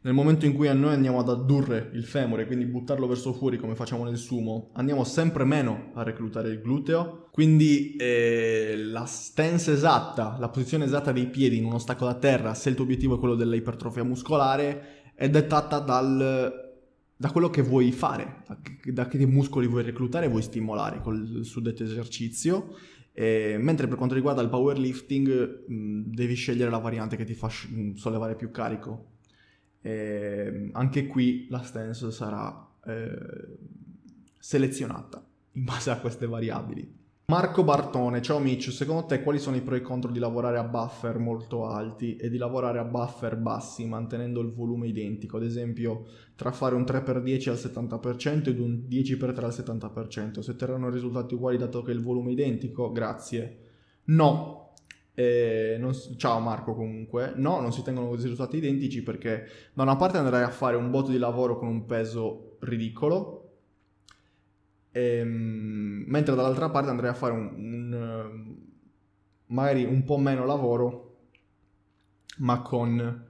[SPEAKER 1] nel momento in cui noi andiamo ad addurre il femore, quindi buttarlo verso fuori come facciamo nel sumo, andiamo sempre meno a reclutare il gluteo, quindi eh, la stance esatta, la posizione esatta dei piedi in uno stacco da terra, se il tuo obiettivo è quello dell'ipertrofia muscolare, è dettata dal da quello che vuoi fare, da che muscoli vuoi reclutare e vuoi stimolare col suddetto esercizio. E, mentre per quanto riguarda il powerlifting, mh, devi scegliere la variante che ti fa sollevare più carico. E ehm, anche qui la stance sarà eh, selezionata in base a queste variabili. Marco Bartone, ciao Mitch, secondo te quali sono i pro e i contro di lavorare a buffer molto alti e di lavorare a buffer bassi mantenendo il volume identico? Ad esempio, tra fare un 3x10 al 70% ed un 10x3 al 70%, se terranno risultati uguali dato che il volume è identico? Grazie. No, non, ciao Marco comunque, no, non si tengono risultati identici perché da una parte andrai a fare un botto di lavoro con un peso ridicolo, ehm, mentre dall'altra parte andrai a fare un, un, magari un po' meno lavoro, ma con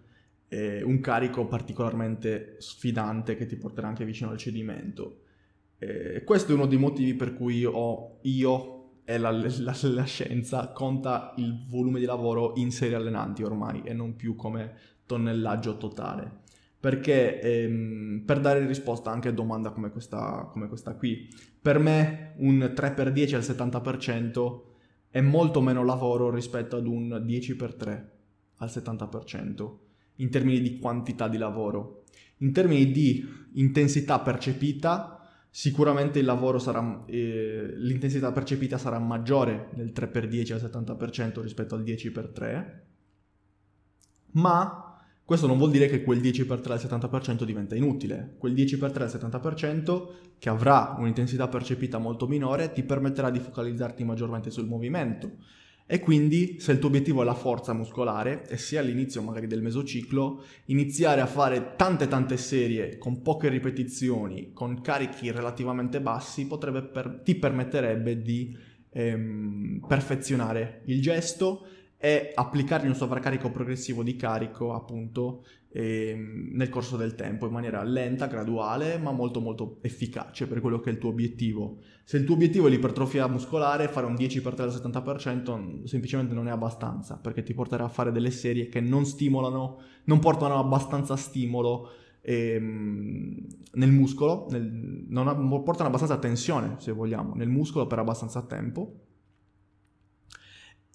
[SPEAKER 1] eh, un carico particolarmente sfidante che ti porterà anche vicino al cedimento. Eh, questo è uno dei motivi per cui ho, io la, la, la, scienza conta il volume di lavoro in serie allenanti ormai e non più come tonnellaggio totale. Perché ehm, per dare risposta anche a domanda come questa, come questa qui, per me un 3x10 al 70% è molto meno lavoro rispetto ad un 10x3 al 70% in termini di quantità di lavoro. In termini di intensità percepita, sicuramente il lavoro sarà, eh, l'intensità percepita sarà maggiore nel 3x10 al 70% rispetto al 10x3, ma questo non vuol dire che quel 10x3 al 70% diventa inutile. Quel 10x3 al 70% che avrà un'intensità percepita molto minore ti permetterà di focalizzarti maggiormente sul movimento. E quindi se il tuo obiettivo è la forza muscolare e sia all'inizio magari del mesociclo, iniziare a fare tante tante serie con poche ripetizioni, con carichi relativamente bassi, per, ti permetterebbe di ehm, perfezionare il gesto è applicargli un sovraccarico progressivo di carico appunto ehm, nel corso del tempo in maniera lenta, graduale ma molto molto efficace per quello che è il tuo obiettivo. Se il tuo obiettivo è l'ipertrofia muscolare, fare un 10 x 3 al 70% semplicemente non è abbastanza perché ti porterà a fare delle serie che non stimolano, non portano abbastanza stimolo ehm, nel muscolo, nel, non portano abbastanza tensione se vogliamo nel muscolo per abbastanza tempo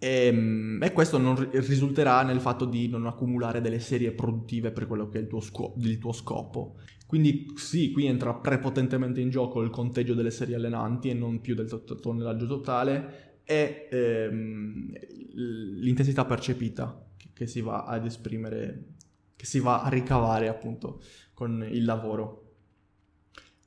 [SPEAKER 1] e, ehm, e, questo non risulterà nel fatto di non accumulare delle serie produttive per quello che è il tuo, sco- il tuo scopo. Quindi sì, qui entra prepotentemente in gioco il conteggio delle serie allenanti e non più del to- tonnellaggio totale e ehm, l'intensità percepita che si va ad esprimere, che si va a ricavare appunto con il lavoro.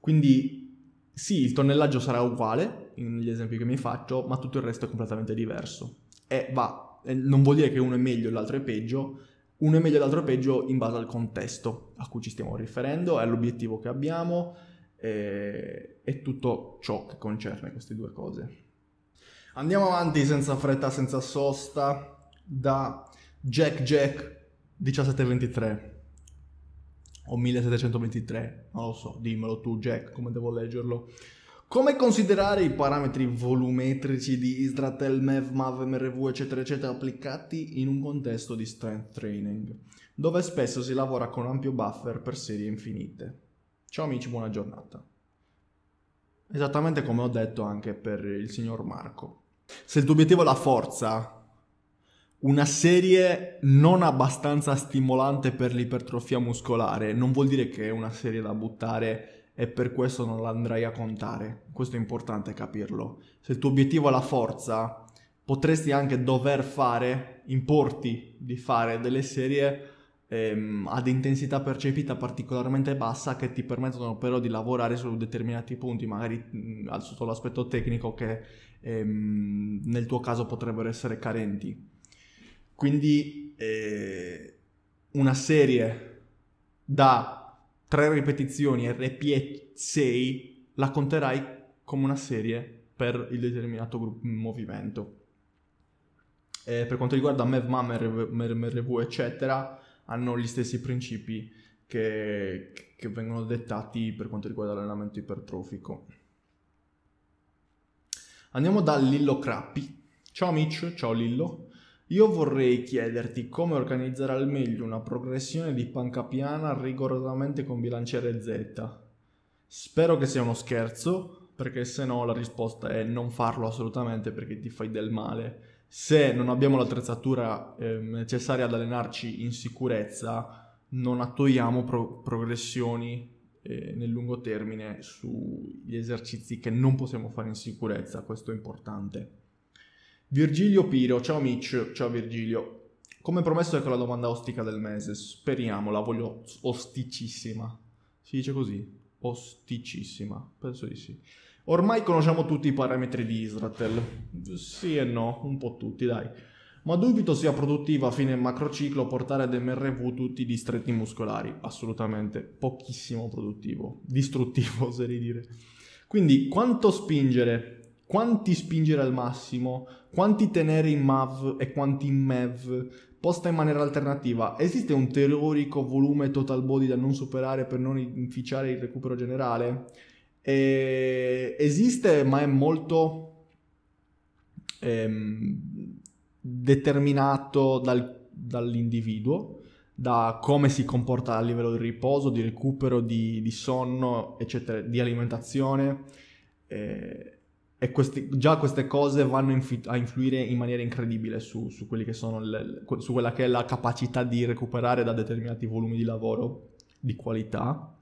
[SPEAKER 1] Quindi sì, il tonnellaggio sarà uguale negli esempi che mi faccio, ma tutto il resto è completamente diverso e va, non vuol dire che uno è meglio e l'altro è peggio, uno è meglio e l'altro è peggio in base al contesto a cui ci stiamo riferendo, all'obiettivo che abbiamo e, e tutto ciò che concerne queste due cose. Andiamo avanti senza fretta, senza sosta, da Jack Jack 1723 o 1723, non lo so, dimmelo tu Jack come devo leggerlo. Come considerare i parametri volumetrici di Isratel, MEV, MAV, MRV, eccetera, eccetera, applicati in un contesto di strength training, dove spesso si lavora con ampio buffer per serie infinite? Ciao amici, buona giornata. Esattamente come ho detto anche per il signor Marco. Se il tuo obiettivo è la forza, una serie non abbastanza stimolante per l'ipertrofia muscolare non vuol dire che è una serie da buttare e per questo non l'andrai a contare. Questo è importante capirlo. Se il tuo obiettivo è la forza, potresti anche dover fare, importi di fare delle serie ehm, ad intensità percepita particolarmente bassa che ti permettono però di lavorare su determinati punti, magari mh, sotto l'aspetto tecnico che ehm, nel tuo caso potrebbero essere carenti. Quindi eh, una serie da 3 ripetizioni RP 6 la conterai come una serie per il determinato gruppo, movimento. E per quanto riguarda MevMam, MRV, eccetera, hanno gli stessi principi che, che vengono dettati per quanto riguarda l'allenamento ipertrofico. Andiamo da Lillo Crappi. Ciao Mitch, ciao Lillo. Io vorrei chiederti come organizzare al meglio una progressione di panca piana rigorosamente con bilanciere Z. Spero che sia uno scherzo, perché se no la risposta è non farlo assolutamente perché ti fai del male. Se non abbiamo l'attrezzatura eh, necessaria ad allenarci in sicurezza, non attuiamo pro- progressioni eh, nel lungo termine sugli esercizi che non possiamo fare in sicurezza, questo è importante. Virgilio Piro, ciao Mitch, ciao Virgilio. Come promesso ecco la domanda ostica del mese, speriamo, la voglio osticissima. Si dice così? Osticissima, penso di sì. Ormai conosciamo tutti i parametri di Israel. Sì e no, un po' tutti, dai. Ma dubito sia produttiva a fine macrociclo portare ad MRV tutti i distretti muscolari. Assolutamente, pochissimo produttivo. Distruttivo, oserei dire. Quindi, quanto spingere quanti spingere al massimo, quanti tenere in MAV e quanti in MEV, posta in maniera alternativa. Esiste un teorico volume total body da non superare per non inficiare il recupero generale? E esiste, ma è molto ehm, determinato dal, dall'individuo, da come si comporta a livello di riposo, di recupero, di, di sonno, eccetera, di alimentazione. Eh, e questi, già queste cose vanno infi- a influire in maniera incredibile su, su, le, su, quella che è la capacità di recuperare da determinati volumi di lavoro di qualità.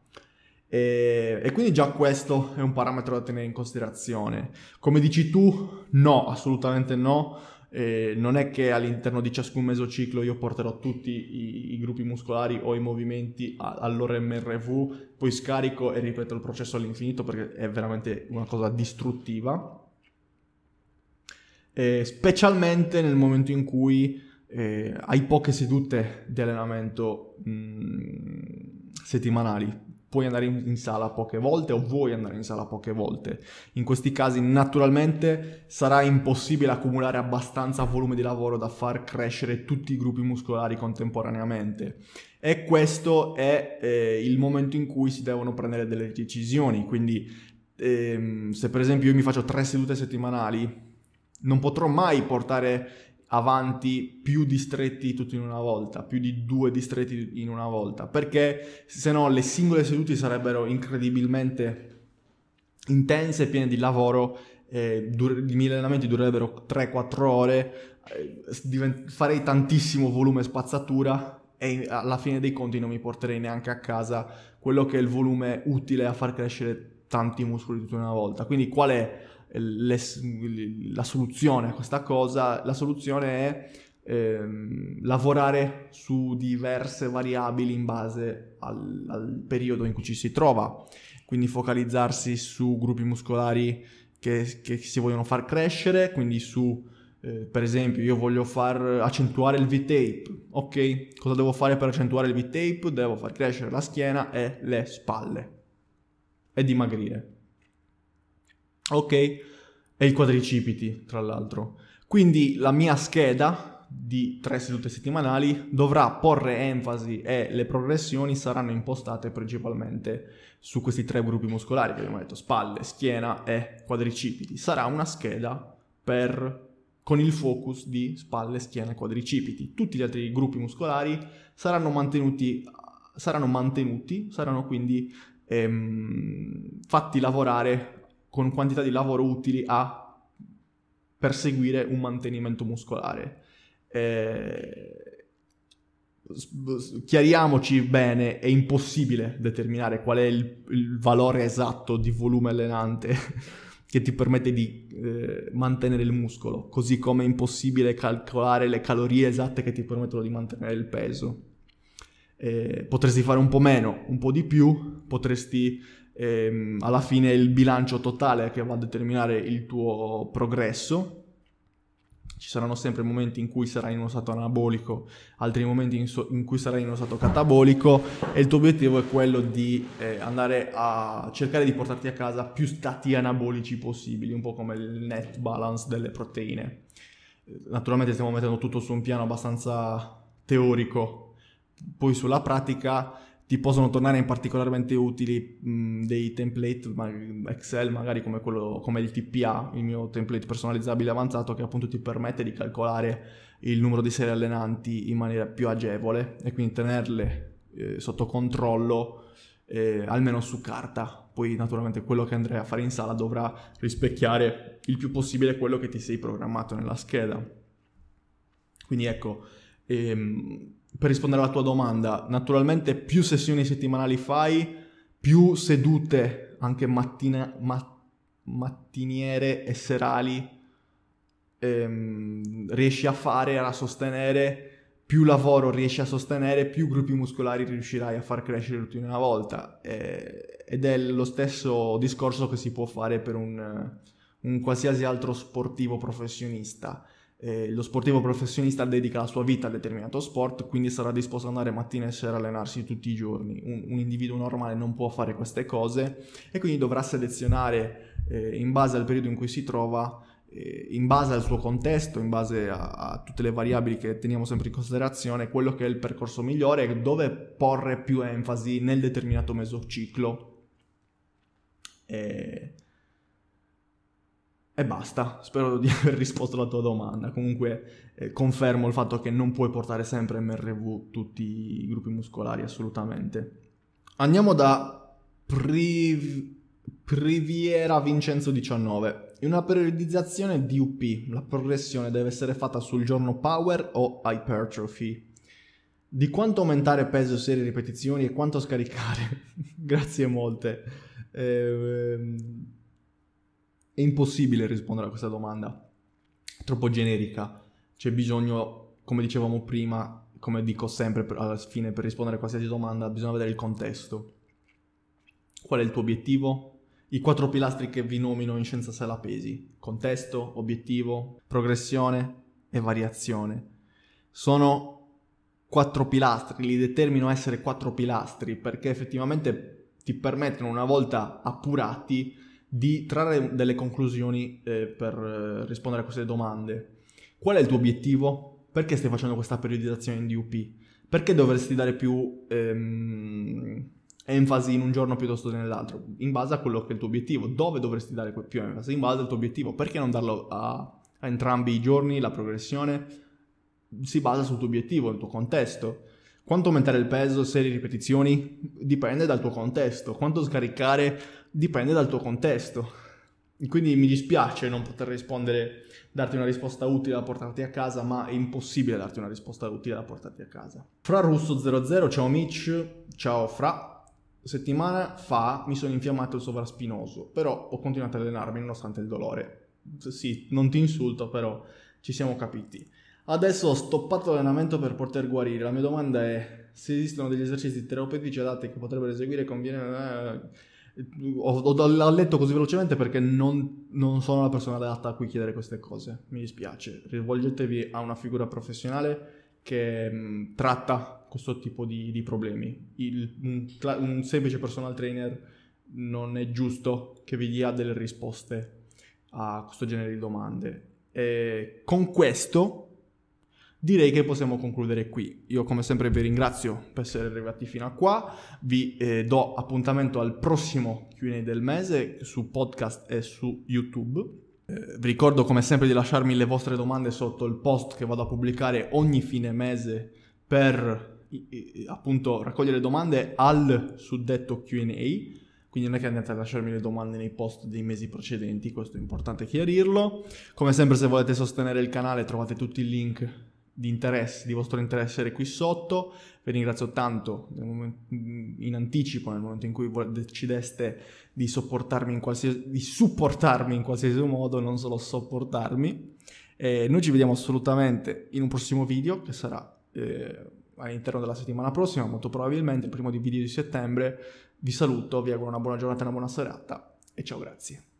[SPEAKER 1] E, e, quindi già questo è un parametro da tenere in considerazione. Come dici tu, no, assolutamente no. Eh, non è che all'interno di ciascun mesociclo io porterò tutti i, i gruppi muscolari o i movimenti a, al loro MRV, poi scarico e ripeto il processo all'infinito perché è veramente una cosa distruttiva. Eh, specialmente nel momento in cui eh, hai poche sedute di allenamento mh, mm, settimanali puoi andare in, in, sala poche volte o vuoi andare in sala poche volte. In questi casi naturalmente sarà impossibile accumulare abbastanza volume di lavoro da far crescere tutti i gruppi muscolari contemporaneamente. E questo è eh, il momento in cui si devono prendere delle decisioni. Quindi ehm, se per esempio io mi faccio tre sedute settimanali, non potrò mai portare avanti più distretti tutti in una volta, più di due distretti in una volta, perché se no le singole sedute sarebbero incredibilmente intense, piene di lavoro, eh, dur- i miei allenamenti durerebbero 3-4 ore, eh, divent- farei tantissimo volume spazzatura e alla fine dei conti non mi porterei neanche a casa quello che è il volume utile a far crescere tanti muscoli tutti in una volta. Quindi qual è le, la soluzione a questa cosa, la soluzione è ehm, lavorare su diverse variabili in base al, al, periodo in cui ci si trova, quindi focalizzarsi su gruppi muscolari che, che si vogliono far crescere, quindi su eh, per esempio io voglio far accentuare il V-tape, ok? Cosa devo fare per accentuare il V-tape? Devo far crescere la schiena e le spalle e dimagrire ok? E i quadricipiti, tra l'altro. Quindi la mia scheda di tre sedute settimanali dovrà porre enfasi e le progressioni saranno impostate principalmente su questi tre gruppi muscolari che abbiamo detto, spalle, schiena e quadricipiti. Sarà una scheda per con il focus di spalle, schiena e quadricipiti. Tutti gli altri gruppi muscolari saranno mantenuti, saranno, mantenuti, saranno quindi ehm, fatti lavorare con quantità di lavoro utili a perseguire un mantenimento muscolare. Eh, chiariamoci bene, è impossibile determinare qual è il, il valore esatto di volume allenante che ti permette di eh, mantenere il muscolo, così come è impossibile calcolare le calorie esatte che ti permettono di mantenere il peso. Eh, potresti fare un po' meno, un po' di più, potresti ehm, alla fine è il bilancio totale che va a determinare il tuo progresso. Ci saranno sempre momenti in cui sarai in uno stato anabolico, altri momenti in, so- in cui sarai in uno stato catabolico e il tuo obiettivo è quello di eh, andare a cercare di portarti a casa più stati anabolici possibili, un po' come il net balance delle proteine. Naturalmente stiamo mettendo tutto su un piano abbastanza teorico, poi sulla pratica ti possono tornare particolarmente utili mh, dei template Excel, magari come, quello, come il TPA, il mio template personalizzabile avanzato, che appunto ti permette di calcolare il numero di serie allenanti in maniera più agevole e quindi tenerle eh, sotto controllo eh, almeno su carta. Poi naturalmente quello che andrai a fare in sala dovrà rispecchiare il più possibile quello che ti sei programmato nella scheda. Quindi ecco, ehm, per rispondere alla tua domanda, naturalmente più sessioni settimanali fai, più sedute anche mattina, ma, mattiniere e serali ehm, riesci a fare, a sostenere, più lavoro riesci a sostenere, più gruppi muscolari riuscirai a far crescere tutti in una volta. Eh, ed è lo stesso discorso che si può fare per un, un qualsiasi altro sportivo professionista eh, lo sportivo professionista dedica la sua vita a determinato sport, quindi sarà disposto ad andare mattina e sera a allenarsi tutti i giorni. Un, un individuo normale non può fare queste cose e quindi dovrà selezionare eh, in base al periodo in cui si trova eh, in base al suo contesto, in base a, a, tutte le variabili che teniamo sempre in considerazione, quello che è il percorso migliore dove porre più enfasi nel determinato mesociclo E... e basta, spero di aver risposto alla tua domanda. Comunque eh, confermo il fatto che non puoi portare sempre MRV tutti i gruppi muscolari, assolutamente. Andiamo da Priv... Priviera Vincenzo 19. In una periodizzazione DUP, la progressione deve essere fatta sul giorno power o hypertrophy. Di quanto aumentare peso, serie, ripetizioni e quanto scaricare? Grazie molte. Eh, è impossibile rispondere a questa domanda. È troppo generica. C'è bisogno, come dicevamo prima, come dico sempre per, alla fine per rispondere a qualsiasi domanda, bisogna vedere il contesto. Qual è il tuo obiettivo? I quattro pilastri che vi nomino in scienza sala pesi. Contesto, obiettivo, progressione e variazione. Sono quattro pilastri, li determino essere quattro pilastri perché effettivamente ti permettono una volta appurati di trarre delle conclusioni eh, per eh, rispondere a queste domande. Qual è il tuo obiettivo? Perché stai facendo questa periodizzazione in DUP? Perché dovresti dare più ehm, enfasi in un giorno piuttosto che nell'altro? In base a quello che è il tuo obiettivo. Dove dovresti dare più enfasi? In base al tuo obiettivo. Perché non darlo a, a entrambi i giorni, la progressione? si basa sul tuo obiettivo, il tuo contesto. Quanto aumentare il peso, serie ripetizioni, dipende dal tuo contesto. Quanto scaricare dipende dal tuo contesto. Quindi mi dispiace non poter rispondere, darti una risposta utile da portarti a casa, ma è impossibile darti una risposta utile da portarti a casa. Fra Russo 00, ciao Mitch, ciao Fra. Settimana fa mi sono infiammato il sovraspinoso, però ho continuato ad allenarmi nonostante il dolore. Sì, non ti insulto, però ci siamo capiti. Adesso ho stoppato l'allenamento per poter guarire. La mia domanda è se esistono degli esercizi terapeutici adatti che potrebbero eseguire conviene... Ho, ho, letto così velocemente perché non, non, sono la persona adatta a cui chiedere queste cose. Mi dispiace. Rivolgetevi a una figura professionale che mh, mm, tratta questo tipo di, di problemi. Il, un, un semplice personal trainer non è giusto che vi dia delle risposte a questo genere di domande. E con questo direi che possiamo concludere qui. Io come sempre vi ringrazio per essere arrivati fino a qua, vi eh, do appuntamento al prossimo Q&A del mese su podcast e su YouTube. Eh, vi ricordo come sempre di lasciarmi le vostre domande sotto il post che vado a pubblicare ogni fine mese per eh, appunto raccogliere domande al suddetto Q&A quindi non è che andate a lasciarmi le domande nei post dei mesi precedenti, questo è importante chiarirlo. Come sempre se volete sostenere il canale trovate tutti i link di interesse, di vostro interesse qui sotto. Vi ringrazio tanto momento, in anticipo nel momento in cui decideste di sopportarmi in qualsiasi, di supportarmi in qualsiasi modo, non solo sopportarmi. E noi ci vediamo assolutamente in un prossimo video che sarà eh, all'interno della settimana prossima, molto probabilmente il primo video di settembre. Vi saluto, vi auguro una buona giornata e una buona serata e ciao, grazie.